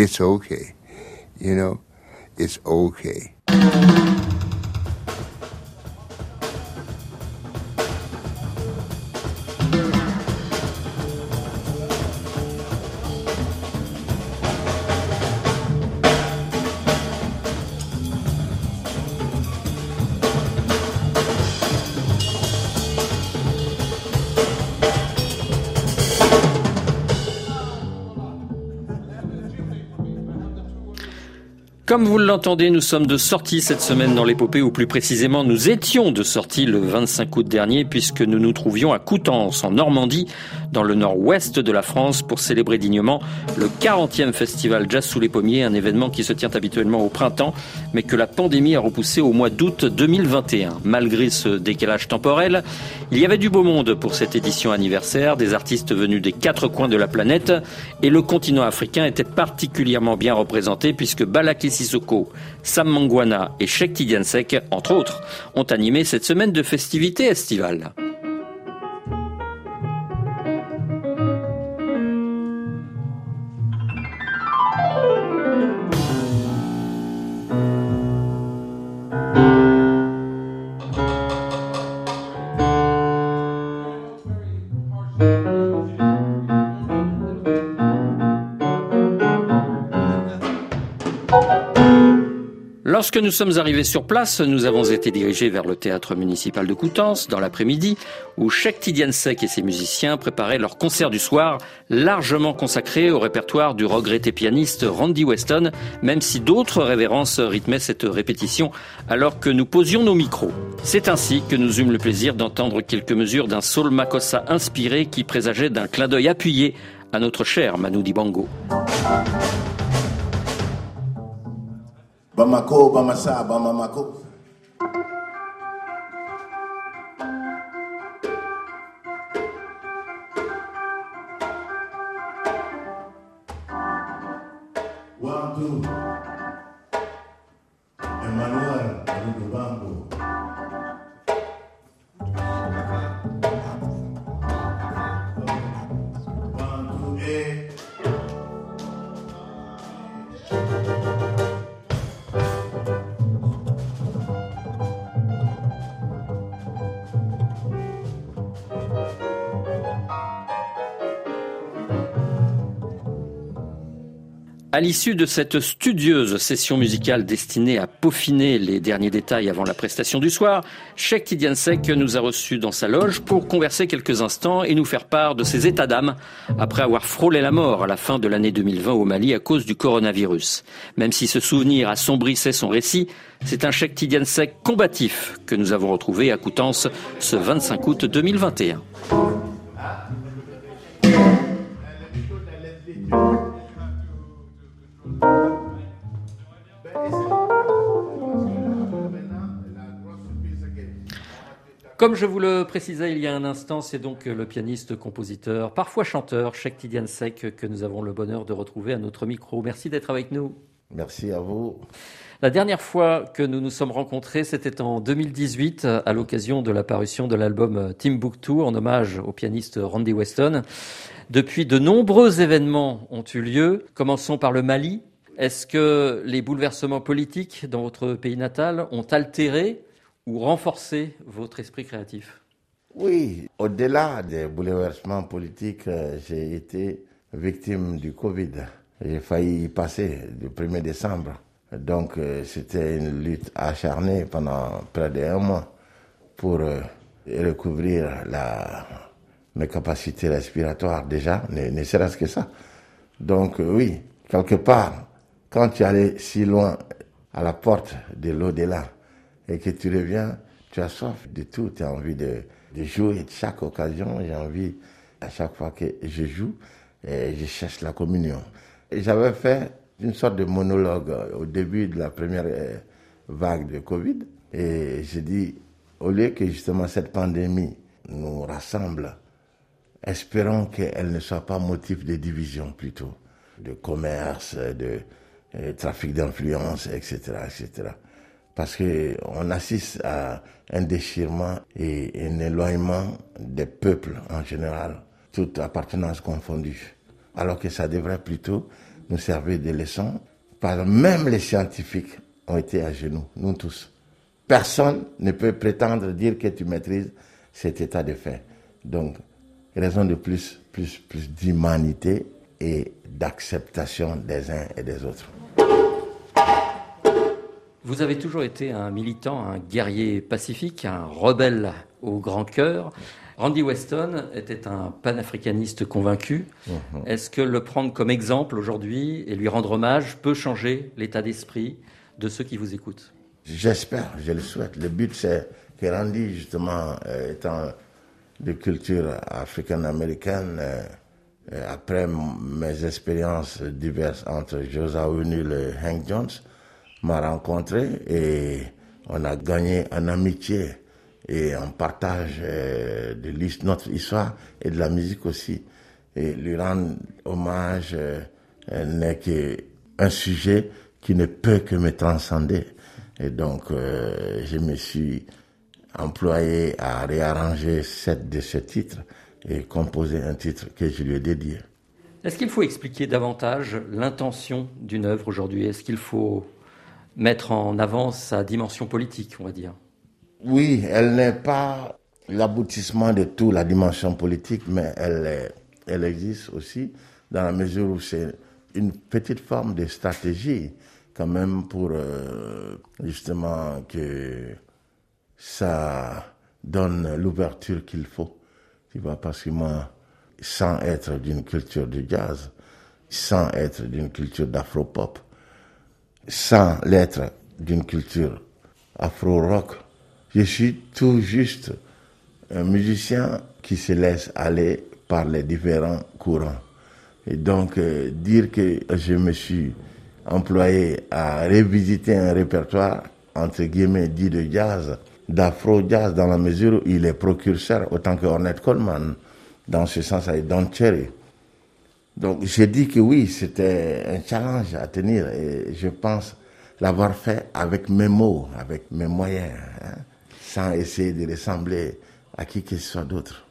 it's okay. You know, it's okay. Comme vous l'entendez, nous sommes de sortie cette semaine dans l'épopée, ou plus précisément, nous étions de sortie le 25 août dernier, puisque nous nous trouvions à Coutances, en Normandie, dans le nord-ouest de la France, pour célébrer dignement le 40e festival Jazz sous les pommiers, un événement qui se tient habituellement au printemps, mais que la pandémie a repoussé au mois d'août 2021. Malgré ce décalage temporel, il y avait du beau monde pour cette édition anniversaire, des artistes venus des quatre coins de la planète, et le continent africain était particulièrement bien représenté, puisque Balakli Sissoko, Sam Mangwana et Sheikh Tidiansek, entre autres, ont animé cette semaine de festivités estivales. Lorsque nous sommes arrivés sur place, nous avons été dirigés vers le théâtre municipal de Coutances dans l'après-midi, où Sheikh Tidiansek et ses musiciens préparaient leur concert du soir, largement consacré au répertoire du regretté pianiste Randy Weston, même si d'autres révérences rythmaient cette répétition alors que nous posions nos micros. C'est ainsi que nous eûmes le plaisir d'entendre quelques mesures d'un soul makossa inspiré qui présageait d'un clin d'œil appuyé à notre cher Manu Dibango. Bamako bamasa bamamako À l'issue de cette studieuse session musicale destinée à peaufiner les derniers détails avant la prestation du soir, Sheikh Tidiansek nous a reçus dans sa loge pour converser quelques instants et nous faire part de ses états d'âme après avoir frôlé la mort à la fin de l'année 2020 au Mali à cause du coronavirus. Même si ce souvenir assombrissait son récit, c'est un Sheikh Tidiansek combatif que nous avons retrouvé à Coutances ce 25 août 2021. Comme je vous le précisais il y a un instant, c'est donc le pianiste, compositeur, parfois chanteur, Sheikh Tidiansek, que nous avons le bonheur de retrouver à notre micro. Merci d'être avec nous. Merci à vous. La dernière fois que nous nous sommes rencontrés, c'était en 2018, à l'occasion de la parution de l'album Timbuktu, en hommage au pianiste Randy Weston. Depuis, de nombreux événements ont eu lieu. Commençons par le Mali. Est-ce que les bouleversements politiques dans votre pays natal ont altéré ou renforcé votre esprit créatif Oui, au-delà des bouleversements politiques, euh, j'ai été victime du Covid. J'ai failli y passer le 1er décembre. Donc euh, c'était une lutte acharnée pendant près d'un mois pour euh, recouvrir la, mes capacités respiratoires déjà, ne, ne serait-ce que ça. Donc oui, quelque part, quand tu allais si loin à la porte de l'au-delà et que tu reviens, tu as soif de tout, tu as envie de, de jouer de chaque occasion, j'ai envie à chaque fois que je joue et je cherche la communion. J'avais fait une sorte de monologue au début de la première euh, vague de Covid. Et j'ai dit, au lieu que justement cette pandémie nous rassemble, espérons qu'elle ne soit pas motif de division plutôt, de commerce, de euh, trafic d'influence, etc., etc. Parce que on assiste à un déchirement et un éloignement des peuples en général, toute appartenance confondue. Alors que ça devrait plutôt nous servir de leçon. Par même les scientifiques ont été à genoux, nous tous. Personne ne peut prétendre dire que tu maîtrises cet état de fait. Donc, raison de plus, plus, plus d'humanité et d'acceptation des uns et des autres. Vous avez toujours été un militant, un guerrier pacifique, un rebelle au grand cœur. Randy Weston était un panafricaniste convaincu. Mhm. Est-ce que le prendre comme exemple aujourd'hui et lui rendre hommage peut changer l'état d'esprit de ceux qui vous écoutent? J'espère, je le souhaite. Le but, c'est que Randy, justement, euh, étant de culture africaine-américaine, euh, euh, après mes expériences diverses entre Josa Unul et Hank Jones, m'a rencontré et on a gagné en amitié et en partage euh, de notre histoire et de la musique aussi. Et lui rendre hommage euh, n'est qu'un sujet qui ne peut que me transcender. Et donc, euh, je me suis employé à réarranger sept de ces titres et composer un titre que je lui ai dédié. Est-ce qu'il faut expliquer davantage l'intention d'une œuvre aujourd'hui? Est-ce qu'il faut mettre en avant sa dimension politique, on va dire Oui, elle n'est pas l'aboutissement de tout, la dimension politique, mais elle, est- elle existe aussi dans la mesure où c'est une petite forme de stratégie quand même pour euh, justement que ça donne l'ouverture qu'il faut. Tu vois, parce que moi, sans être d'une culture de jazz, sans être d'une culture d'afro-pop, sans l'être d'une culture afro-rock, je suis tout juste un musicien qui se laisse aller par les différents courants. Et donc, euh, dire que je me suis employé à revisiter un répertoire, entre guillemets, dit de jazz, d'afro-jazz, dans la mesure où il est précurseur, autant que Coleman, dans ce sens avec Don Cherry. Donc, j'ai dit que oui, c'était un challenge à tenir et je pense l'avoir fait avec mes mots, avec mes moyens, hein, sans essayer de ressembler à qui que ce soit d'autre.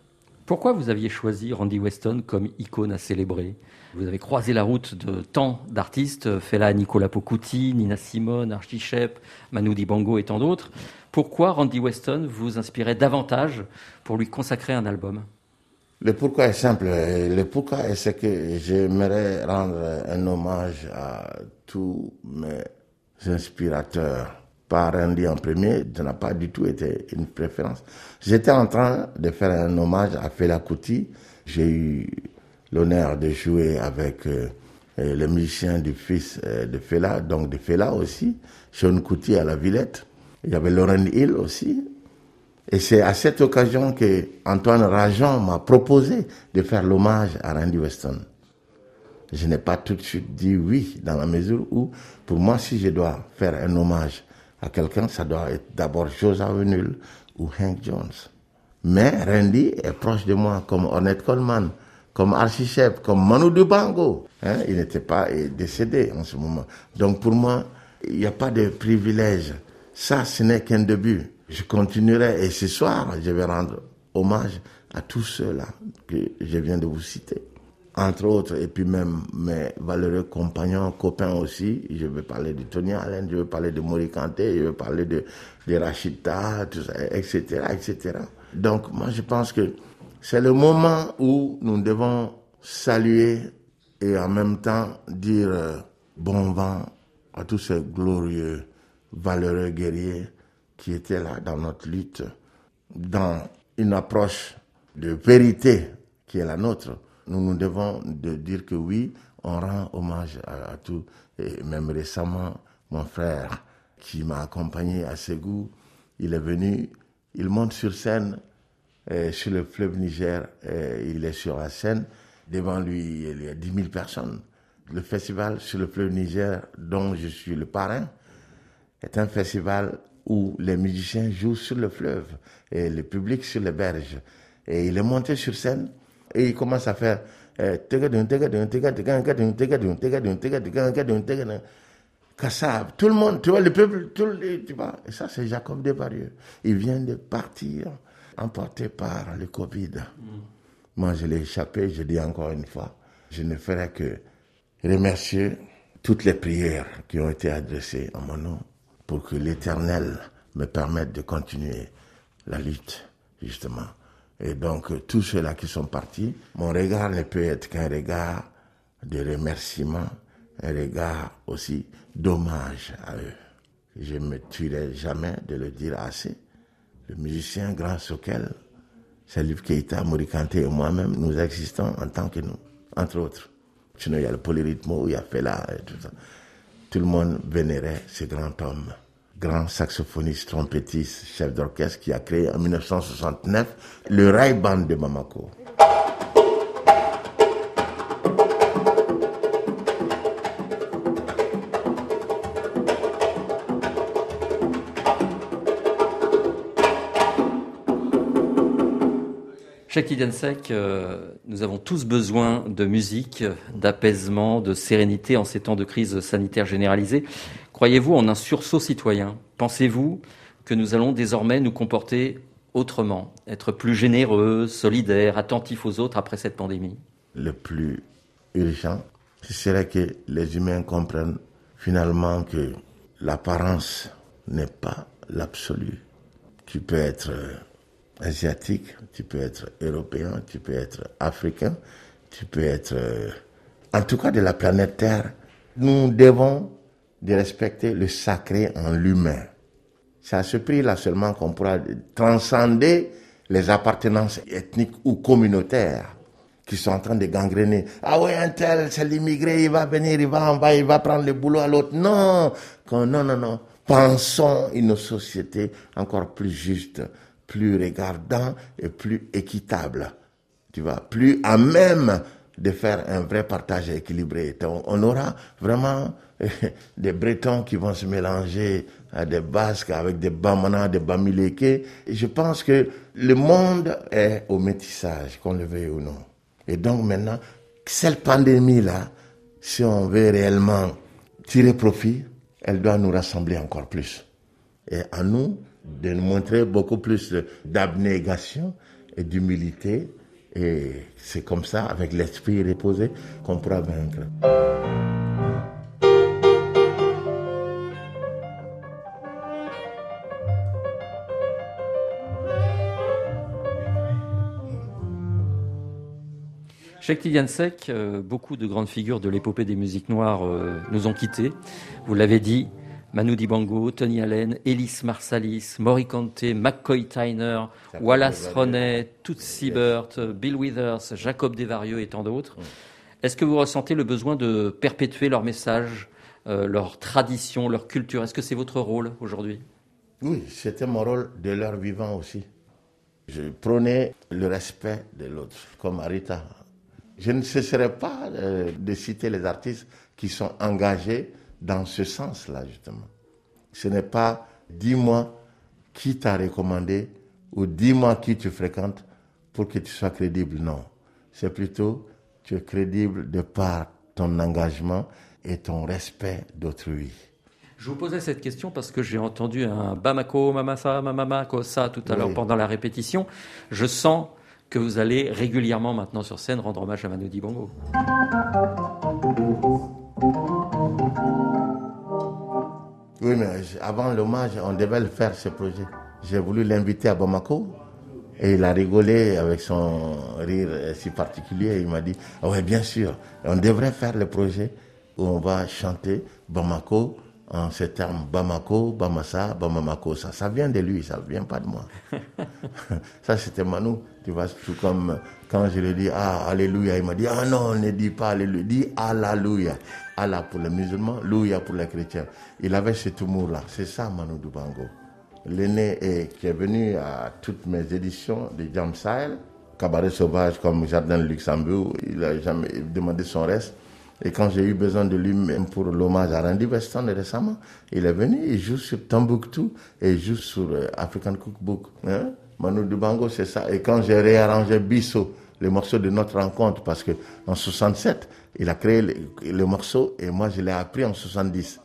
Pourquoi vous aviez choisi Randy Weston comme icône à célébrer? Vous avez croisé la route de tant d'artistes, Fela Nicolas Pocuti, Nina Simone, Archie Shepp, Manu Dibango et tant d'autres. Pourquoi Randy Weston vous inspirait davantage pour lui consacrer un album? Le pourquoi est simple. Le pourquoi c'est que j'aimerais rendre un hommage à tous mes inspirateurs. Pas Randy en premier, ça n'a pas du tout été une préférence. J'étais en train de faire un hommage à Fela Kuti. J'ai eu l'honneur de jouer avec euh, le musicien du fils euh, de Fela, donc de Fela aussi, Sean Kuti à la Villette. Il y avait Lauren Hill aussi, et c'est à cette occasion que Antoine Rajon m'a proposé de faire l'hommage à Randy Weston. Je n'ai pas tout de suite dit oui, dans la mesure où, pour moi, si je dois faire un hommage à quelqu'un, ça doit être d'abord Josa Venul ou Hank Jones. Mais Randy est proche de moi, comme Ornette Coleman, comme Archie Shepp, comme Manu Dibango. Hein, il n'était pas euh, décédé en ce moment. Donc pour moi, il n'y a pas de privilège. Ça, ce n'est qu'un début. Je continuerai et ce soir, je vais rendre hommage à tous ceux-là que je viens de vous citer. Entre autres, et puis même mes valeureux compagnons, copains aussi. Je vais parler de Tony Allen, je vais parler de Mori Kanté, je vais parler de, de ça, etc., etc. Donc, moi, je pense que c'est le moment où nous devons saluer et en même temps dire euh, bon vent à tous ces glorieux, valeureux guerriers qui étaient là dans notre lutte, dans une approche de vérité qui est la nôtre. Nous nous devons de dire que oui, on rend hommage à, tout. Et même récemment, mon frère qui m'a accompagné à Ségou, il est venu, il monte sur scène euh, sur le fleuve Niger, euh, il est sur la scène Devant lui, il y a 10 000 personnes. Le festival sur le fleuve Niger, dont je suis le parrain, est un festival où les musiciens jouent sur le fleuve et le public sur les berges. Et il est monté sur scène et il commence à faire Kassav, tout le monde, tu vois, le peuple, tout le, tu vois, et ça c'est Jacob Desvarieux. Il vient de partir, emporté par le Covid. Moi je l'ai échappé, je dis encore une fois, je ne ferai que remercier toutes les prières qui ont été adressées en mon nom pour que l'Éternel me permette de continuer la lutte, justement. Et donc, tous ceux-là qui sont partis, mon regard ne peut être qu'un regard de remerciement, un regard aussi d'hommage à eux. Je ne me tuerai jamais de le dire assez. Le musicien grâce auquel Salif Keita, Morikante et moi-même, nous existons en tant que nous, entre autres. Sinon, il y a le polyrythme, il y a Fela et tout ça. Tout le monde vénérait ce grand homme grand saxophoniste, trompettiste, chef d'orchestre qui a créé en 1969 le Rai Band de Mamako. Cheikh Tidiansek, euh, nous avons tous besoin de musique, d'apaisement, de sérénité en ces temps de crise sanitaire généralisée. Croyez-vous en un sursaut citoyen? Pensez-vous que nous allons désormais nous comporter autrement, être plus généreux, solidaires, attentifs aux autres après cette pandémie? Le plus urgent, ce serait que les humains comprennent finalement que l'apparence n'est pas l'absolu. Tu peux être asiatique, tu peux être européen, tu peux être africain, tu peux être, euh, en tout cas de la planète Terre. Nous devons de respecter le sacré en l'humain. C'est à ce prix-là seulement qu'on pourra transcender les appartenances ethniques ou communautaires qui sont en train de gangréner. Ah ouais, un tel, c'est l'immigré, il va venir, il va en bas, il va prendre le boulot à l'autre. Non, non, non, non. Pensons une société encore plus juste, plus regardant et plus équitable. Tu vois, plus à même de faire un vrai partage équilibré. On aura vraiment des Bretons qui vont se mélanger à des Basques avec des Bamana, des Bamileke. je pense que le monde est au métissage, qu'on le veuille ou non. Et donc maintenant, cette pandémie-là, si on veut réellement tirer profit, elle doit nous rassembler encore plus. Et à nous de nous montrer beaucoup plus d'abnégation et d'humilité. Et c'est comme ça, avec l'esprit reposé, qu'on pourra vaincre. Cheikh euh, beaucoup de grandes figures de l'épopée des musiques noires euh, nous ont quittés. Vous l'avez dit, Manu Dibango, Tony Allen, Ellis Marsalis, Conte, McCoy Tyner, Wallace Ronet, Toots Siebert, Bill Withers, Jacob Desvarieux et tant d'autres. Est-ce que vous ressentez le besoin de perpétuer leur message, euh, leur tradition, leur culture? Est-ce que c'est votre rôle aujourd'hui? Oui, c'était mon rôle de leur vivant aussi. Je prônais le respect de l'autre, comme Arita. Je ne cesserai pas euh, de citer les artistes qui sont engagés dans ce sens-là, justement. Ce n'est pas dis-moi qui t'a recommandé ou dis-moi qui tu fréquentes pour que tu sois crédible. Non. C'est plutôt tu es crédible de par ton engagement et ton respect d'autrui. Je vous posais cette question parce que j'ai entendu un Bamako, Mamasa, Mamama, ça tout à l'heure pendant la répétition. Je sens que vous allez régulièrement maintenant sur scène rendre hommage à Manu Dibango. Oui, mais avant l'hommage, on devait le faire, ce projet. J'ai voulu l'inviter à Bamako et il a rigolé avec son rire si particulier. Il m'a dit, ah oui, bien sûr, on devrait faire le projet où on va chanter Bamako en ces termes Bamako, Bamasa, Bamamako. Ça, ça vient de lui, ça ne vient pas de moi. ça, c'était Manu. Tu vois, tout comme quand je lui dis Ah, Alléluia, il m'a dit Ah non, ne dis pas Alléluia, dis Alléluia. Allah pour les musulmans, Louia pour les chrétiens. Il avait cet humour-là. C'est ça, Manu Dubango. L'aîné qui est venu à toutes mes éditions de Jam cabaret sauvage comme Jardin de Luxembourg. Il a jamais demandé son reste. Et quand j'ai eu besoin de lui, même pour l'hommage à Randy Weston récemment, il est venu, il joue sur Tombouctou et il joue sur euh, African Cookbook. Hein? Manu Dubango, c'est ça. Et quand j'ai réarrangé Bissot, le morceau de notre rencontre, parce que en 67, il a créé le, le morceau et moi je l'ai appris en 70.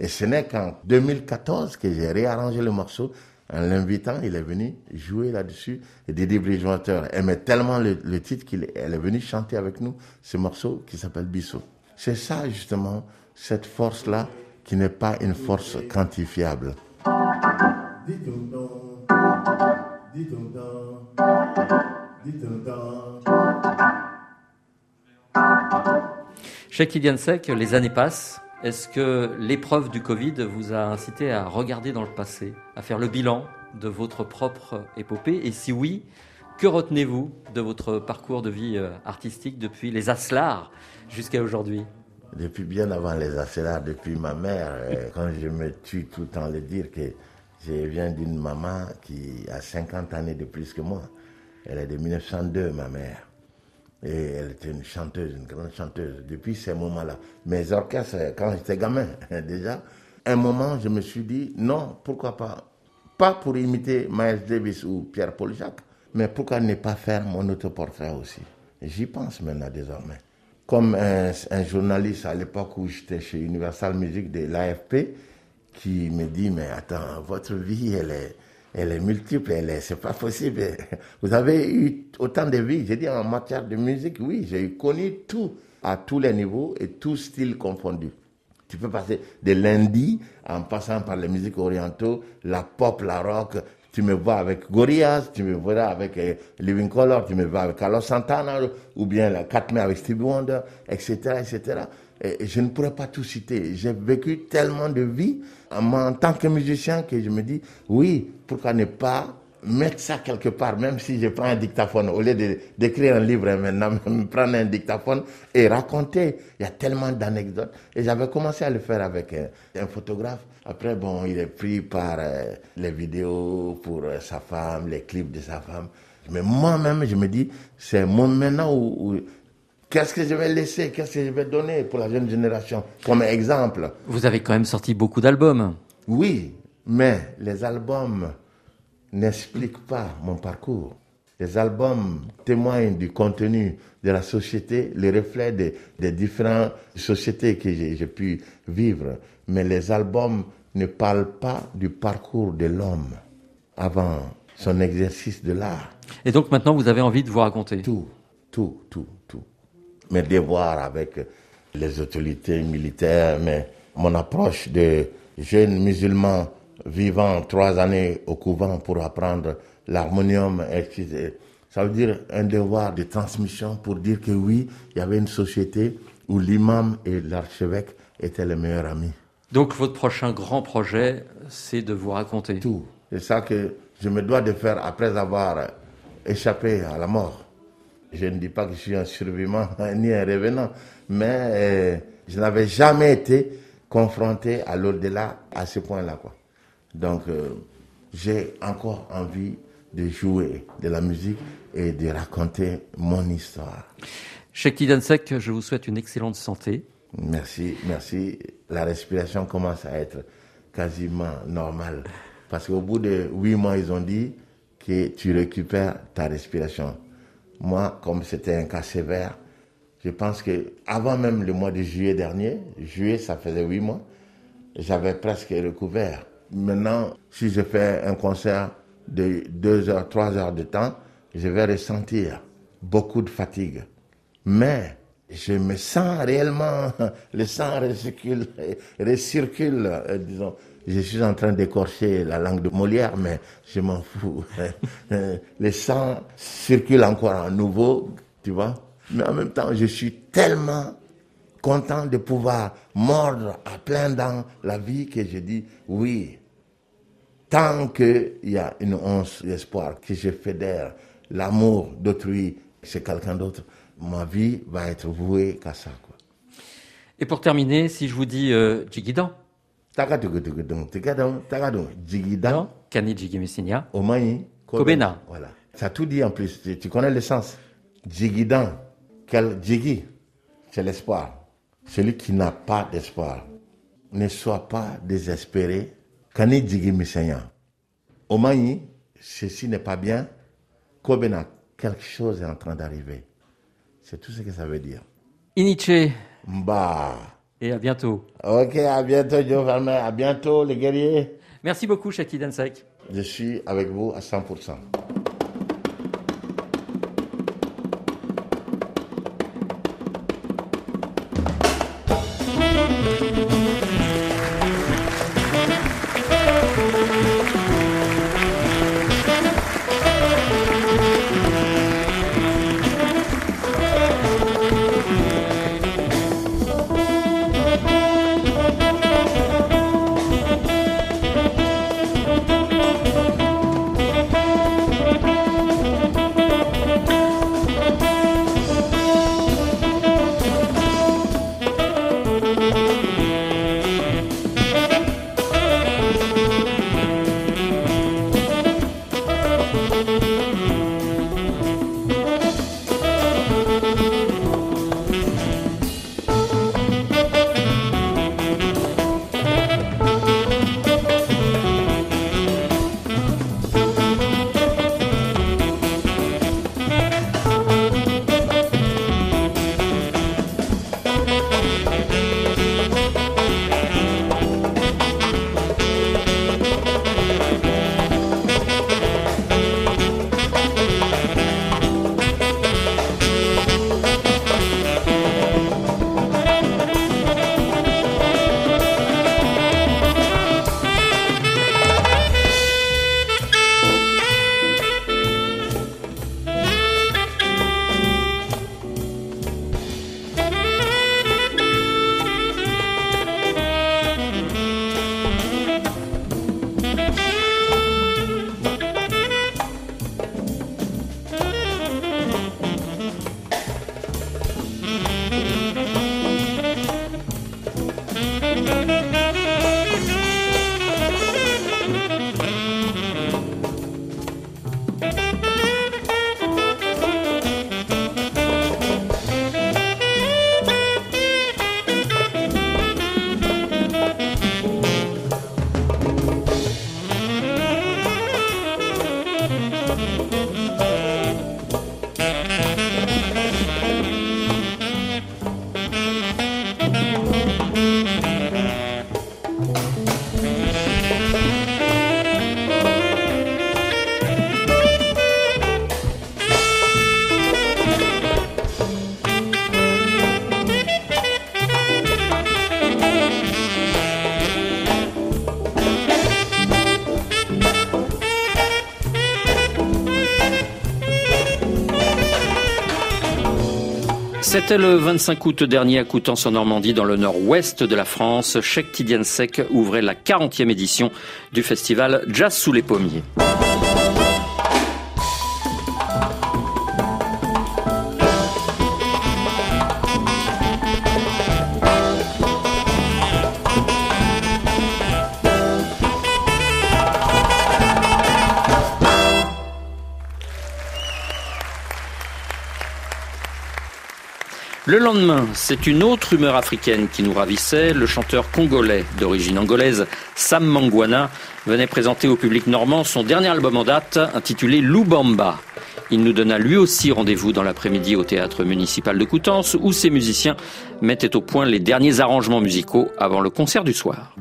Et ce n'est qu'en 2014 que j'ai réarrangé le morceau. En l'invitant, il est venu jouer là-dessus. Et Didi Bridgewater aimait tellement le, le titre qu'elle est venue chanter avec nous ce morceau qui s'appelle Bissot. C'est ça justement, cette force-là qui n'est pas une force quantifiable. Cheikh Sek, les années passent. Est-ce que l'épreuve du Covid vous a incité à regarder dans le passé, à faire le bilan de votre propre épopée? Et si oui, que retenez-vous de votre parcours de vie euh, artistique depuis les Aslars jusqu'à aujourd'hui? Depuis bien avant les Aslars, depuis ma mère, euh, quand je me tue tout le temps de dire que je viens d'une maman qui a 50 années de plus que moi. Elle est de 1902, ma mère. Et elle était une chanteuse, une grande chanteuse. Depuis ces moments-là, mes orchestres, quand j'étais gamin, déjà, un moment, je me suis dit, non, pourquoi pas? Pas pour imiter Miles Davis ou Pierre-Paul Jacques, mais pourquoi ne pas faire mon autoportrait aussi? J'y pense maintenant désormais. Comme un, un journaliste à l'époque où j'étais chez Universal Music de l'AFP, qui me dit, mais attends, votre vie, elle est elle est multiple, elle est, c'est pas possible. Vous avez eu autant de vies. J'ai dit en matière de musique, oui, j'ai connu tout, à tous les niveaux et tous styles confondus. Tu peux passer de lundi en passant par les musiques orientaux, la pop, la rock. Tu me vois avec Gorillaz, tu me vois avec euh, Living Color, tu me vois avec Carlos Santana, ou bien la 4 mai avec Stevie Wonder, etc., etc. Je ne pourrais pas tout citer. J'ai vécu tellement de vies en tant que musicien que je me dis, oui, pourquoi ne pas mettre ça quelque part, même si je prends un dictaphone, au lieu d'écrire un livre maintenant, prendre un dictaphone et raconter. Il y a tellement d'anecdotes. Et j'avais commencé à le faire avec un, photographe. Après, bon, il est pris par euh, les vidéos pour euh, sa femme, les clips de sa femme. Mais moi-même, je me dis, c'est moi maintenant où Qu'est-ce que je vais laisser? Qu'est-ce que je vais donner pour la jeune génération? Comme exemple Vous avez quand même sorti beaucoup d'albums. Oui, mais les albums n'expliquent pas mon parcours. Les albums témoignent du contenu de la société, les reflets des, des différentes sociétés que j'ai pu vivre. Mais les albums ne parlent pas du parcours de l'homme avant son exercice de l'art. Et donc maintenant, vous avez envie de vous raconter Tout, tout, tout mes devoirs avec les autorités militaires, mais mon approche de jeune musulman vivant trois années au couvent pour apprendre l'harmonium, ça veut dire un devoir de transmission pour dire que oui, il y avait une société où l'imam et l'archevêque étaient les meilleurs amis. Donc votre prochain grand projet, c'est de vous raconter Tout. C'est ça que je me dois de faire après avoir échappé à la mort. Je ne dis pas que je suis un survivant ni un revenant, mais euh, je n'avais jamais été confronté à l'au-delà à ce point-là. Donc, euh, j'ai encore envie de jouer de la musique et de raconter mon histoire. Cheikh Tidansek, je vous souhaite une excellente santé. Merci, merci. La respiration commence à être quasiment normale. Parce qu'au bout de huit mois, ils ont dit que tu récupères ta respiration. Moi, comme c'était un cas sévère, je pense que avant même le mois de juillet dernier, juillet, ça faisait huit mois, j'avais presque recouvert. Maintenant, si je fais un concert de deux heures, trois heures de temps, je vais ressentir beaucoup de fatigue. Mais je me sens réellement, le sang recircule, recircule euh, disons, je suis en train d'écorcher la langue de Molière, mais je m'en fous. Le sang circule encore à nouveau, tu vois. Mais en même temps, je suis tellement content de pouvoir mordre à plein dans la vie que je dis oui. Tant qu'il y a une once d'espoir, que je fédère l'amour d'autrui chez quelqu'un d'autre, ma vie va être vouée qu'à ça. Quoi. Et pour terminer, si je vous dis euh, Jigidan, Jigidan. Kani Jigimisinia. Omayi. Kobena. Voilà. Ça tout dit en plus. Tu, tu connais le sens. Djigidan. Quel Djigi C'est l'espoir. Celui qui n'a pas d'espoir. Ne sois pas désespéré. Kani Djigi Misenya. Omani, ceci n'est pas bien. Kobena, quelque chose est en train d'arriver. C'est tout ce que ça veut dire. Iniche, Mba. Et à bientôt. Ok, à bientôt, Joe Vermeer. À bientôt, les guerriers. Merci beaucoup, Shaki Dansek. Je suis avec vous à 100%. C'était le 25 août dernier à Coutances en Normandie, dans le nord-ouest de la France. Cheikh Tidiane Sek ouvrait la 40e édition du festival Jazz sous les pommiers. Le lendemain, c'est une autre humeur africaine qui nous ravissait. Le chanteur congolais d'origine angolaise, Sam Mangwana, venait présenter au public normand son dernier album en date, intitulé Lubamba. Il nous donna lui aussi rendez-vous dans l'après-midi au théâtre municipal de Coutances, où ses musiciens mettaient au point les derniers arrangements musicaux avant le concert du soir.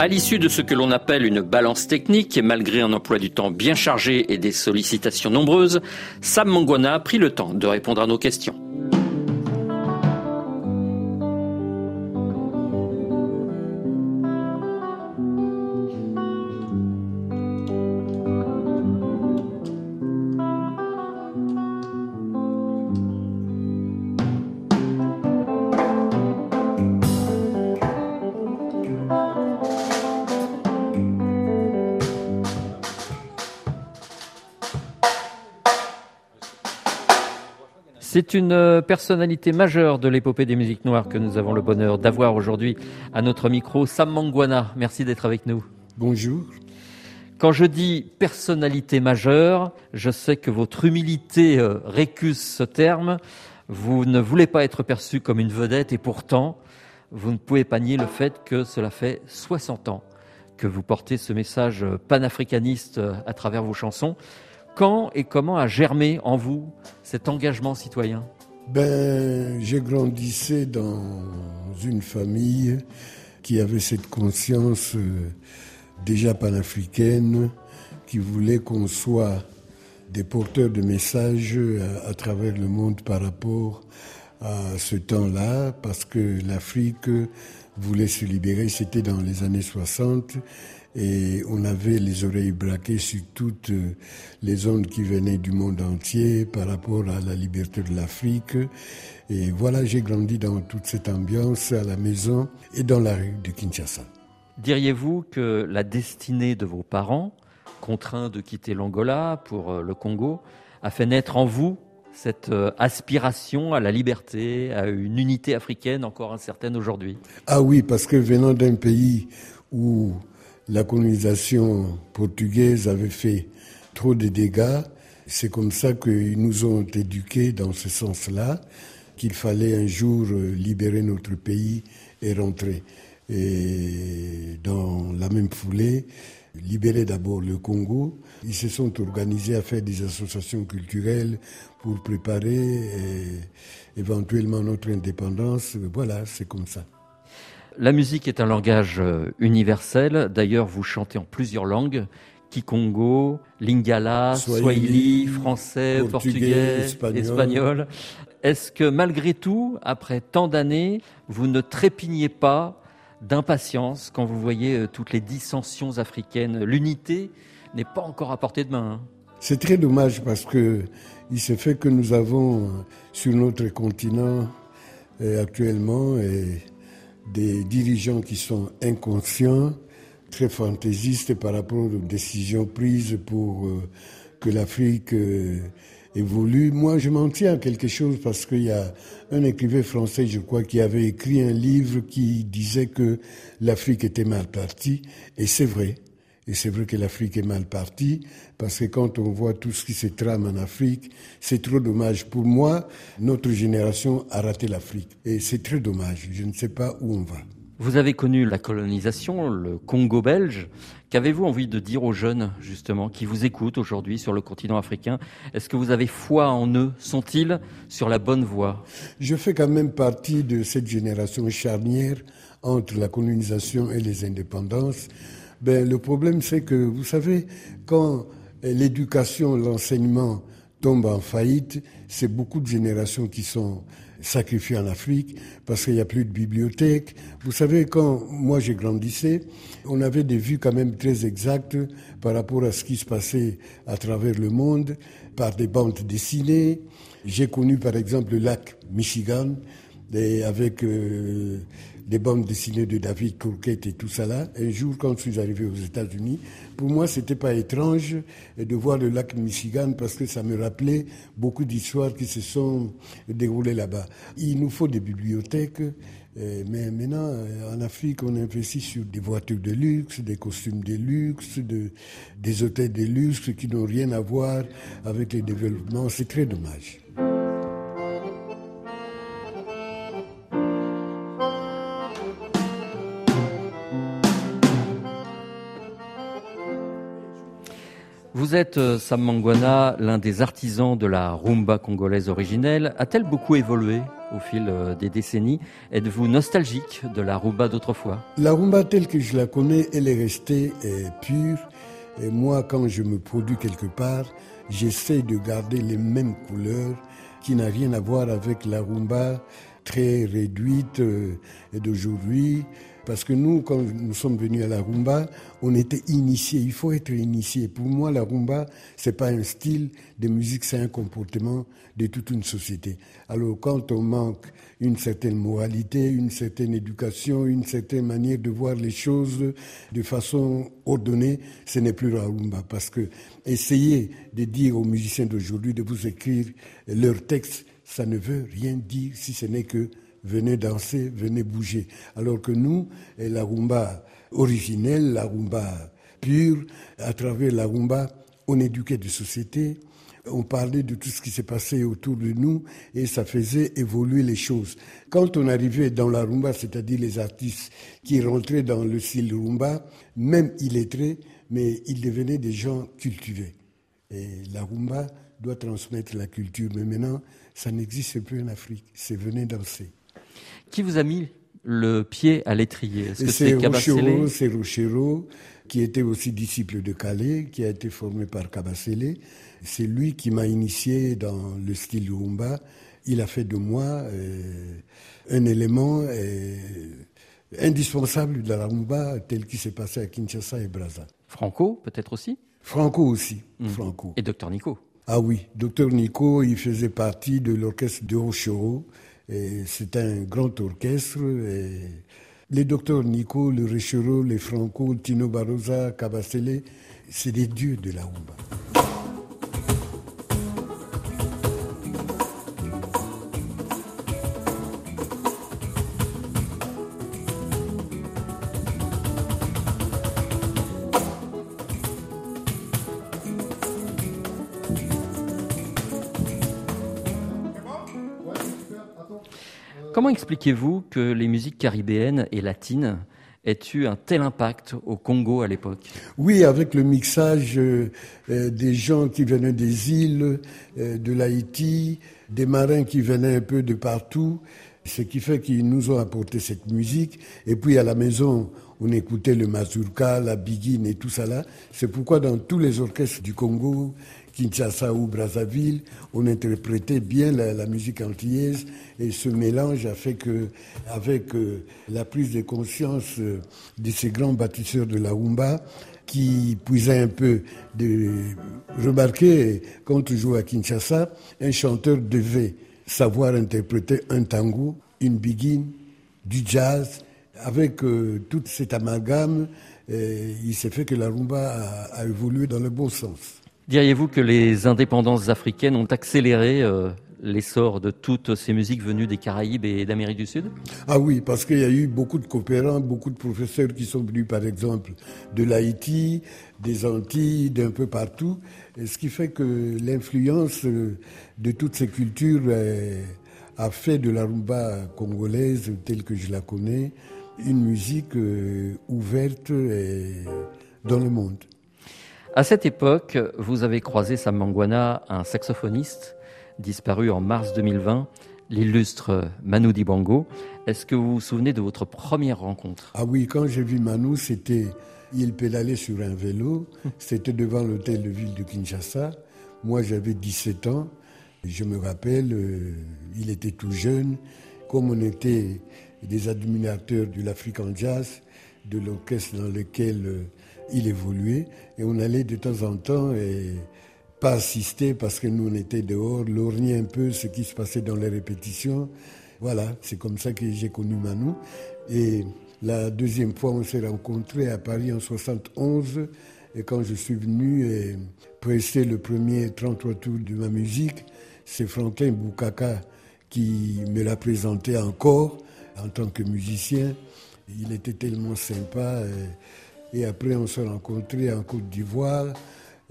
À l'issue de ce que l'on appelle une balance technique, et malgré un emploi du temps bien chargé et des sollicitations nombreuses, Sam Mangwana a pris le temps de répondre à nos questions. C'est une euh, personnalité majeure de l'épopée des musiques noires que nous avons le bonheur d'avoir aujourd'hui à notre micro. Sam Mangwana, merci d'être avec nous. Bonjour. Quand je dis personnalité majeure, je sais que votre humilité euh, récuse ce terme. Vous ne voulez pas être perçu comme une vedette et pourtant, vous ne pouvez pas nier le fait que cela fait 60 ans que vous portez ce message panafricaniste euh, à travers vos chansons. Quand et comment a germé en vous cet engagement citoyen? Ben, j'ai grandissé dans une famille qui avait cette conscience euh, déjà panafricaine, qui voulait qu'on soit des porteurs de messages euh, à travers le monde par rapport à ce temps-là, parce que l'Afrique voulait se libérer, c'était dans les années 60, et on avait les oreilles braquées sur toutes euh, les ondes qui venaient du monde entier par rapport à la liberté de l'Afrique. Et voilà, j'ai grandi dans toute cette ambiance à la maison et dans la rue de Kinshasa. Diriez-vous que la destinée de vos parents, contraints de quitter l'Angola pour euh, le Congo, a fait naître en vous cette euh, aspiration à la liberté, à une unité africaine encore incertaine aujourd'hui? Ah oui, parce que venant d'un pays où la colonisation portugaise avait fait trop de dégâts. C'est comme ça qu'ils nous ont éduqués dans ce sens-là, qu'il fallait un jour libérer notre pays et rentrer. Et dans la même foulée, libérer d'abord le Congo. Ils se sont organisés à faire des associations culturelles pour préparer éventuellement notre indépendance. Voilà, c'est comme ça. La musique est un langage euh, universel. D'ailleurs, vous chantez en plusieurs langues. Kikongo, Lingala, Swahili, français, portugais, espagnol. espagnol. Est-ce que malgré tout, après tant d'années, vous ne trépignez pas d'impatience quand vous voyez euh, toutes les dissensions africaines? L'unité n'est pas encore à portée de main. Hein C'est très dommage parce que il se fait que nous avons euh, sur notre continent actuellement et des dirigeants qui sont inconscients, très fantaisistes par rapport aux décisions prises pour euh, que l'Afrique euh, évolue. Moi, je m'en tiens à quelque chose parce qu'il y a un écrivain français, je crois, qui avait écrit un livre qui disait que l'Afrique était mal partie, et c'est vrai. Et c'est vrai que l'Afrique est mal partie, parce que quand on voit tout ce qui se trame en Afrique, c'est trop dommage. Pour moi, notre génération a raté l'Afrique. Et c'est très dommage. Je ne sais pas où on va. Vous avez connu la colonisation, le Congo belge. Qu'avez-vous envie de dire aux jeunes, justement, qui vous écoutent aujourd'hui sur le continent africain? Est-ce que vous avez foi en eux? Sont-ils sur la bonne voie? Je fais quand même partie de cette génération charnière entre la colonisation et les indépendances. Ben, le problème, c'est que, vous savez, quand l'éducation, l'enseignement tombe en faillite, c'est beaucoup de générations qui sont sacrifiées en Afrique parce qu'il n'y a plus de bibliothèque. Vous savez, quand moi j'ai grandissé, on avait des vues quand même très exactes par rapport à ce qui se passait à travers le monde par des bandes dessinées. J'ai connu par exemple le lac Michigan et avec euh, des bandes dessinées de David Crockett et tout ça là. Un jour, quand je suis arrivé aux États-Unis, pour moi, c'était pas étrange de voir le lac Michigan parce que ça me rappelait beaucoup d'histoires qui se sont déroulées là-bas. Il nous faut des bibliothèques. Euh, mais maintenant, euh, en Afrique, on investit sur des voitures de luxe, des costumes de luxe, de, des hôtels de luxe qui n'ont rien à voir avec les développements. C'est très dommage. Vous êtes, euh, Sam Mangwana, l'un des artisans de la rumba congolaise originelle. A-t-elle beaucoup évolué au fil euh, des décennies? Êtes-vous nostalgique de la rumba d'autrefois? La rumba telle que je la connais, elle est restée euh, pure. Et moi, quand je me produis quelque part, j'essaie de garder les mêmes couleurs qui n'a rien à voir avec la rumba très réduite d'aujourd'hui. Parce que nous, quand nous sommes venus à la rumba, on était initiés. Il faut être initié. Pour moi, la rumba, c'est pas un style de musique, c'est un comportement de toute une société. Alors, quand on manque une certaine moralité, une certaine éducation, une certaine manière de voir les choses de façon ordonnée, ce n'est plus la rumba. Parce que essayer de dire aux musiciens d'aujourd'hui de vous écrire leurs textes, ça ne veut rien dire si ce n'est que venez danser, venez bouger. Alors que nous, la rumba originelle, la rumba pure, à travers la rumba, on éduquait des sociétés, on parlait de tout ce qui s'est passé autour de nous et ça faisait évoluer les choses. Quand on arrivait dans la rumba, c'est-à-dire les artistes qui rentraient dans le style rumba, même illettrés, mais ils devenaient des gens cultivés. Et la rumba doit transmettre la culture, mais maintenant, ça n'existe plus en Afrique. C'est venez danser. Qui vous a mis le pied à l'étrier? Est-ce que c'est Rochero, c'est Rochero, qui était aussi disciple de Calais, qui a été formé par Kabasele. C'est lui qui m'a initié dans le style rumba. Il a fait de moi euh, un élément euh, indispensable de la rumba tel qu'il s'est passé à Kinshasa et Brazza. Franco, peut-être aussi? Franco aussi. Hmm. Franco. Et Docteur Nico? Ah oui, Docteur Nico, il faisait partie de l'orchestre de Rochero. C'est un grand orchestre. Les docteurs Nico, le Richero, les Franco, Tino Barrosa, Cabasele, c'est des dieux de la rumba. Comment expliquez-vous que les musiques caribéennes et latines aient eu un tel impact au Congo à l'époque? Oui, avec le mixage euh, euh, des gens qui venaient des îles, euh, de l'Haïti, des marins qui venaient un peu de partout, ce qui fait qu'ils nous ont apporté cette musique. Et puis à la maison, on écoutait le mazurka, la biguine et tout ça là. C'est pourquoi dans tous les orchestres du Congo, Kinshasa ou Brazzaville, on interprétait bien la, musique antillaise et ce mélange a fait que, avec euh, la prise de conscience euh, de ces grands bâtisseurs de la Humba, qui puisaient un peu de remarquer quand on joue à Kinshasa, un chanteur devait savoir interpréter un tango, une biguine, du jazz, avec euh, toute cette amalgame, il s'est fait que la rumba a évolué dans le bon sens. Diriez-vous que les indépendances africaines ont accéléré euh, l'essor de toutes ces musiques venues des Caraïbes et d'Amérique du Sud? Ah oui, parce qu'il y a eu beaucoup de coopérants, beaucoup de professeurs qui sont venus, par exemple, de l'Haïti, des Antilles, d'un peu partout, ce qui fait que l'influence euh, de toutes ces cultures euh, a fait de la rumba congolaise, telle que je la connais, une musique ouverte dans le monde. À cette époque, vous avez croisé Sam Mangwana, un saxophoniste disparu en mars 2020, l'illustre Manu Dibango. Est-ce que vous vous souvenez de votre première rencontre? Ah oui, quand j'ai vu Manu, c'était il pédalait sur un vélo, c'était devant l'hôtel de ville de Kinshasa. Moi, j'avais 17 ans. Je me rappelle, euh, il était tout jeune. Comme on était des admirateurs de l'African Jazz, de l'orchestre dans lequel euh, il évoluait et on allait de temps en temps et pas assister parce que nous on était dehors, lorgner un peu ce qui se passait dans les répétitions. Voilà, c'est comme ça que j'ai connu Manu. Et la deuxième fois, on s'est rencontrés à Paris en 71 et quand je suis venu et le premier 33 tours de ma musique, c'est Franklin Boukaka qui me l'a présenté encore en tant que musicien. Il était tellement sympa. Et après, on s'est rencontrés en Côte d'Ivoire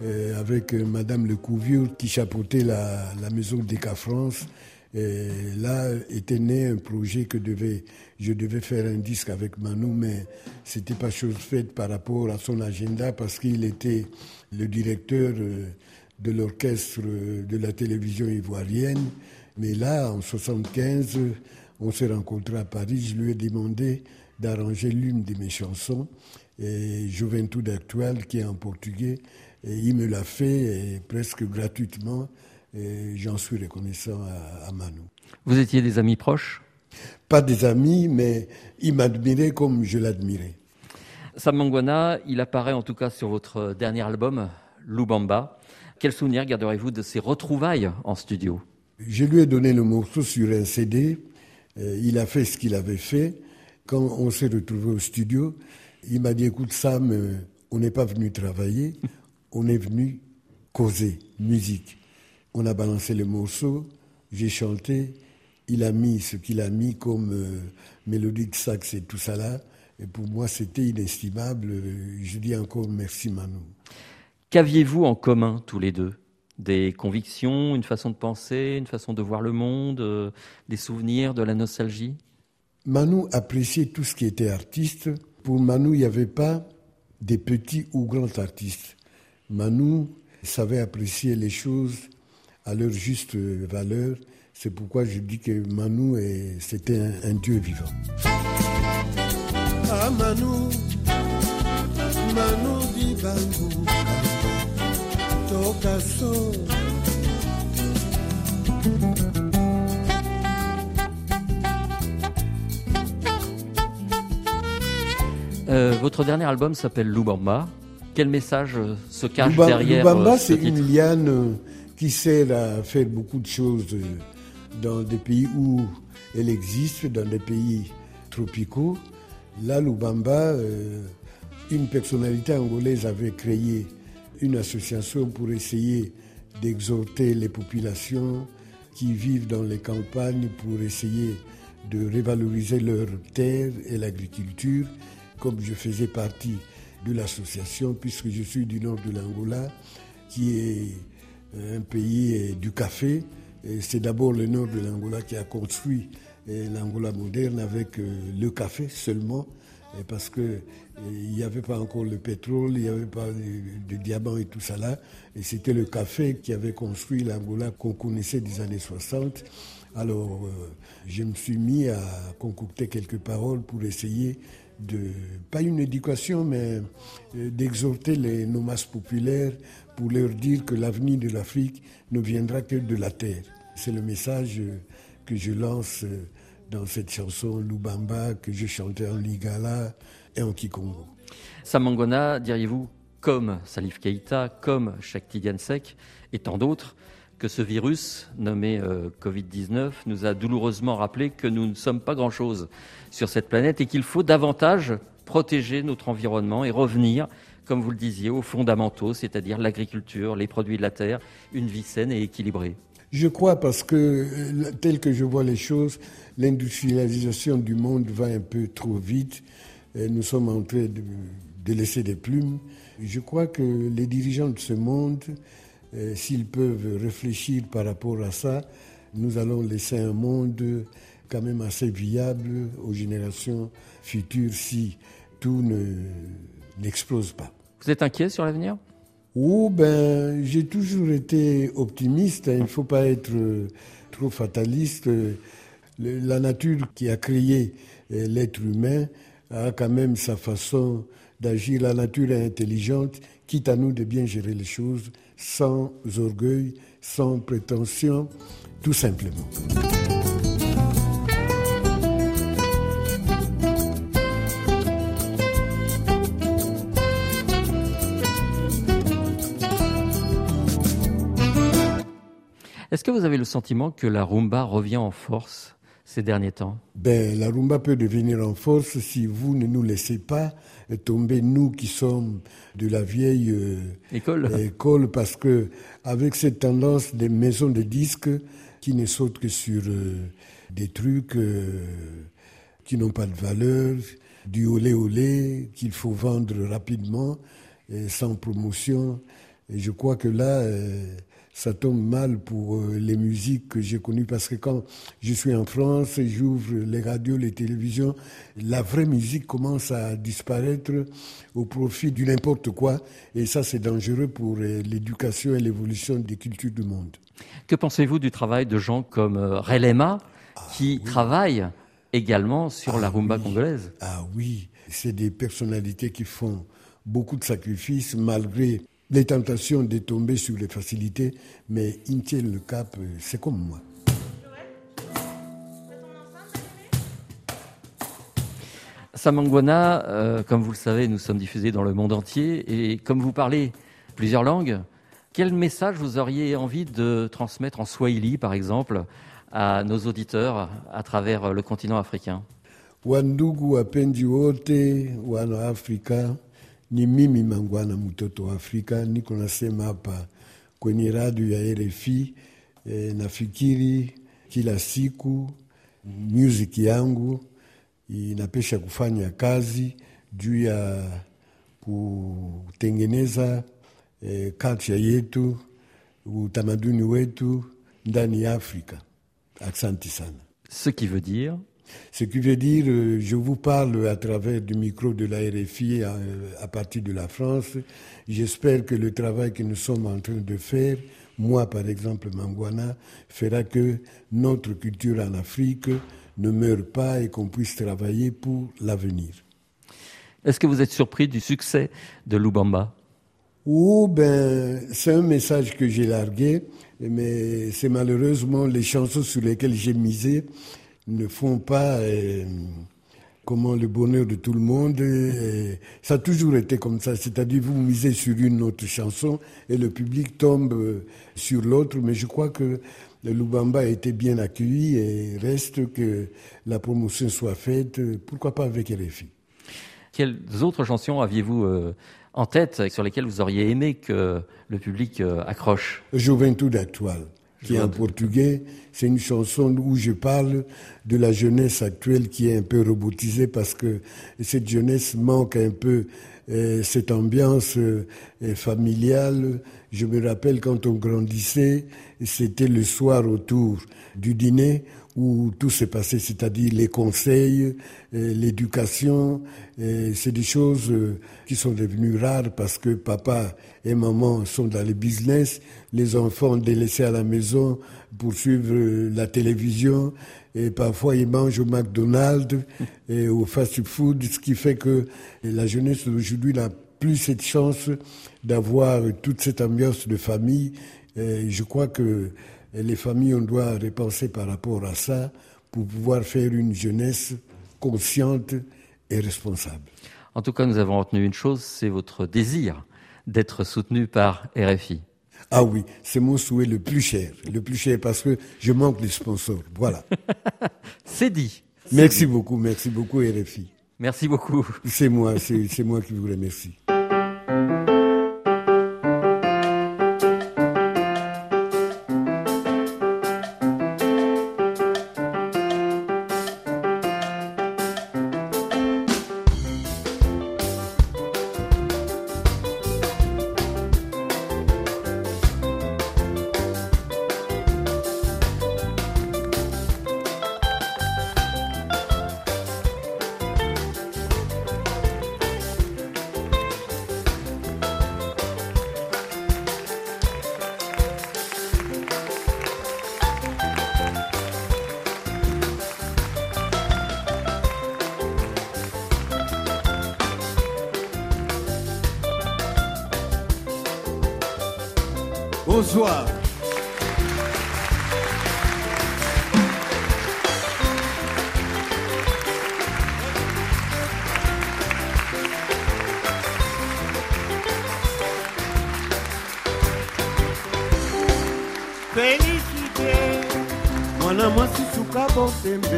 euh, avec euh, Madame Lecouvier qui chapeautait la, la maison d'Eca France. Et là était né un projet que je devais faire un disque avec Manu, mais c'était pas chose faite par rapport à son agenda parce qu'il était le directeur euh, de l'orchestre de la télévision ivoirienne. Mais là, en 75, on s'est rencontrés à Paris. Je lui ai demandé d'arranger l'une de mes chansons, et Juventude actuelle, qui est en portugais. Et il me l'a fait presque gratuitement. Et j'en suis reconnaissant à, à Manu. Vous étiez des amis proches? Pas des amis, mais il m'admirait comme je l'admirais. Sam Mangwana, il apparaît en tout cas sur votre dernier album, Lubamba. Quel souvenir garderez-vous de ces retrouvailles en studio? Je lui ai donné le morceau sur un CD. Il a fait ce qu'il avait fait. Quand on s'est retrouvé au studio, il m'a dit Écoute, Sam, euh, on n'est pas venu travailler, on est venu causer, musique. On a balancé le morceau, j'ai chanté, il a mis ce qu'il a mis comme euh, mélodie de sax et tout ça là. Et pour moi, c'était inestimable. Je dis encore merci Manu. Qu'aviez-vous en commun tous les deux? Des convictions, une façon de penser, une façon de voir le monde, euh, des souvenirs, de la nostalgie? Manu appréciait tout ce qui était artiste. Pour Manu, il n'y avait pas des petits ou grands artistes. Manu savait apprécier les choses à leur juste valeur. C'est pourquoi je dis que Manu, c'était un, dieu vivant. Ah votre dernier album s'appelle Lubamba. Quel message euh, se cache Luba- derrière Lubamba, euh, ce c'est une liane euh, qui sert à faire beaucoup de choses dans des pays où elle existe, dans des pays tropicaux. Là, Lubamba, une personnalité angolaise avait créé une association pour essayer d'exhorter les populations qui vivent dans les campagnes pour essayer de revaloriser leurs terres et l'agriculture, comme je faisais partie de l'association, puisque je suis du nord de l'Angola, qui est euh, un pays euh, du café. C'est d'abord le nord de l'Angola qui a construit euh, l'Angola moderne avec le café seulement, parce que il n'y avait pas encore le pétrole, il n'y avait pas de, diamants et tout ça là, et c'était le café qui avait construit l'Angola qu'on connaissait des années 60. Alors, je me suis mis à concocter quelques paroles pour essayer de, pas une éducation, mais euh, d'exhorter les, nos masses populaires pour leur dire que l'avenir de l'Afrique ne viendra que de la terre. C'est le message euh, que je lance euh, dans cette chanson Lubamba que je chantais en Lingala et en Kikongo. Samangona, diriez-vous, comme Salif Keïta, comme Shakti Gansek et tant d'autres, que ce virus nommé euh, Covid-19 nous a douloureusement rappelé que nous ne sommes pas grand-chose sur cette planète et qu'il faut davantage protéger notre environnement et revenir, comme vous le disiez, aux fondamentaux, c'est-à-dire l'agriculture, les produits de la terre, une vie saine et équilibrée. Je crois parce que, euh, tel que je vois les choses, l'industrialisation du monde va un peu trop vite. Et nous sommes en train de laisser des plumes. Je crois que les dirigeants de ce monde, euh, s'ils peuvent réfléchir par rapport à ça, nous allons laisser un monde quand même assez viable aux générations futures si tout ne- n'explose pas. Vous êtes inquiet sur l'avenir? Oh, ben, j'ai toujours été optimiste. hein. Il ne faut pas être euh, trop fataliste. La nature qui a créé euh, l'être humain a quand même sa façon d'agir. La nature est intelligente, quitte à nous de bien gérer les choses sans orgueil, sans prétention, tout simplement. Est-ce que vous avez le sentiment que la rumba revient en force ces derniers temps? Ben, la rumba peut devenir en force si vous ne nous laissez pas tomber, nous qui sommes de la vieille euh, École école, parce que avec cette tendance des maisons de disques qui ne sautent que sur euh, des trucs euh, qui n'ont pas de valeur, du olé olé qu'il faut vendre rapidement et sans promotion. Et je crois que là, ça tombe mal pour euh, les musiques que j'ai connues parce que quand je suis en France, j'ouvre les radios, les télévisions, la vraie musique commence à disparaître au profit du n'importe quoi. Et ça c'est dangereux pour euh, l'éducation et l'évolution des cultures du monde. Que pensez-vous du travail de gens comme euh, Relema qui travaillent également sur la rumba congolaise? Ah oui, c'est des personnalités qui font beaucoup de sacrifices malgré les tentations de tomber sur les facilités, mais ils tiennent le cap, euh, c'est comme moi. Samangwana, euh, comme vous le savez, nous sommes diffusés dans le monde entier et comme vous parlez plusieurs langues, quel message vous auriez envie de transmettre en Swahili, par exemple, à nos auditeurs à travers le continent africain? Wandugu wapenzi wote wana Afrika, ni mimi Mangwana mtoto wa Afrika, niko nasema hapa kwenye radio ya RFI. E, nafikiri kila siku music yangu inapesha kufanya kazi juu ya kutengeneza e, culture yetu, utamaduni wetu ndani ya Afrika. Asante sana. Ce qui veut dire Ce qui veut dire, euh, je vous parle à travers du micro de la RFI à, à partir de la France. J'espère que le travail que nous sommes en train de faire, moi par exemple Mangwana, fera que notre culture en Afrique ne meure pas et qu'on puisse travailler pour l'avenir. Est-ce que vous êtes surpris du succès de Lubamba? Ou ben, c'est un message que j'ai largué, mais c'est malheureusement les chansons sur lesquelles j'ai misé ne font pas euh, comment le bonheur de tout le monde. ça a toujours été comme ça, c'est-à-dire vous misez sur une autre chanson et le public tombe euh, sur l'autre, mais je crois que Lubamba a été bien accueilli et reste que la promotion soit faite, pourquoi pas avec RFI. Quelles autres chansons aviez-vous euh, en tête sur lesquelles vous auriez aimé que le public accroche? Juventude actuelle, qui est en portugais. C'est une chanson où je parle de la jeunesse actuelle qui est un peu robotisée parce que cette jeunesse manque un peu euh, cette ambiance euh, familiale. Je me rappelle quand on grandissait, c'était le soir autour du dîner où tout s'est passé, c'est-à-dire les conseils, euh, l'éducation. euh, C'est des choses euh, qui sont devenues rares parce que papa et maman sont dans le business, les enfants délaissés à la maison pour suivre la télévision et parfois ils mangent au McDonald's et au fast-food, ce qui fait que la jeunesse d'aujourd'hui n'a plus cette chance d'avoir toute cette ambiance de famille. Et je crois que les familles, on doit repenser par rapport à ça pour pouvoir faire une jeunesse consciente et responsable. En tout cas, nous avons retenu une chose, c'est votre désir d'être soutenu par RFI. Ah oui, c'est mon souhait le plus cher, le plus cher parce que je manque de sponsors. Voilà. C'est dit. Merci beaucoup, merci beaucoup RFI. Merci beaucoup. C'est moi, c'est moi qui vous remercie. them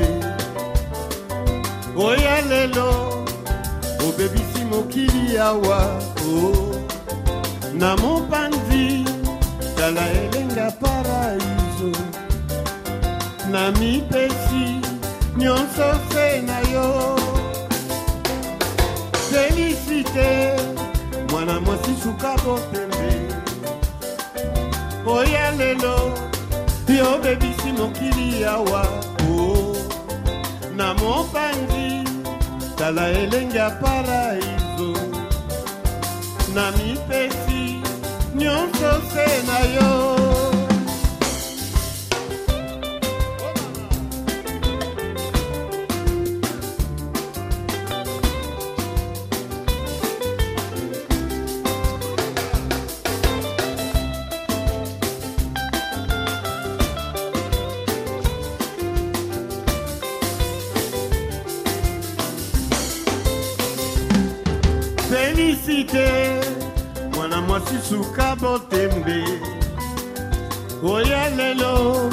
lelo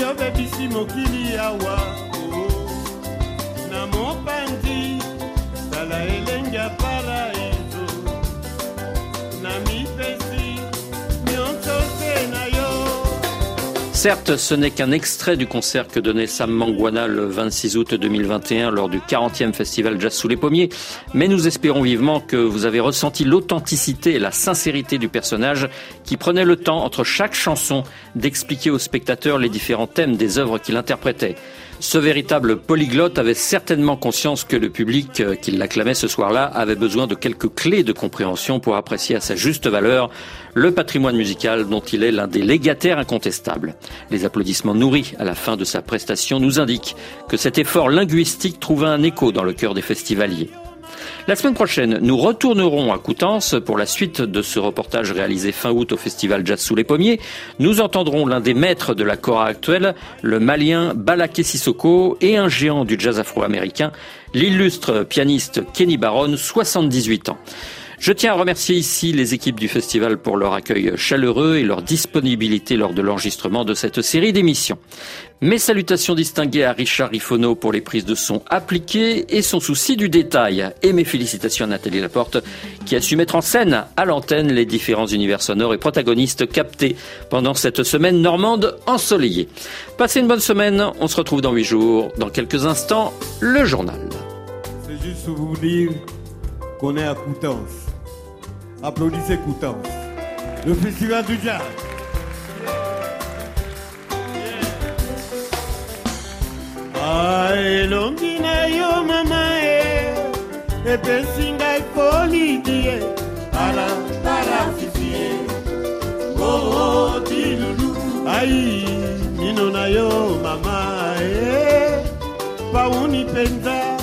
yobebisi mokili awa na mopanzi Certes, ce n'est qu'un extrait du concert que donnait Sam Mangwana le 26 août 2021 lors du 40e festival Jazz sous les pommiers, mais nous espérons vivement que vous avez ressenti l'authenticité et la sincérité du personnage qui prenait le temps entre chaque chanson d'expliquer aux spectateurs les différents thèmes des œuvres qu'il interprétait. Ce véritable polyglotte avait certainement conscience que le public euh, qui l'acclamait ce soir-là avait besoin de quelques clés de compréhension pour apprécier à sa juste valeur le patrimoine musical dont il est l'un des légataires incontestables. Les applaudissements nourris à la fin de sa prestation nous indiquent que cet effort linguistique trouva un écho dans le cœur des festivaliers. La semaine prochaine, nous retournerons à Coutances pour la suite de ce reportage réalisé fin août au festival Jazz sous les pommiers. Nous entendrons l'un des maîtres de la chora actuelle, le malien Balaké Sissoko et un géant du jazz afro-américain, l'illustre pianiste Kenny Barron, 78 ans. Je tiens à remercier ici les équipes du festival pour leur accueil chaleureux et leur disponibilité lors de l'enregistrement de cette série d'émissions. Mes salutations distinguées à Richard Rifono pour les prises de son appliquées et son souci du détail. Et mes félicitations à Nathalie Laporte qui a su mettre en scène à l'antenne les différents univers sonores et protagonistes captés pendant cette semaine normande ensoleillée. Passez une bonne semaine, on se retrouve dans huit jours. Dans quelques instants, le journal. C'est juste pour vous dire qu'on est à Coutances. Applaudissez Coutances. Le festival du jazz. Elongi na yo mama e epesi ngai polidi e para para fifi e oo dilulu ai mino na yo mama e pauni penza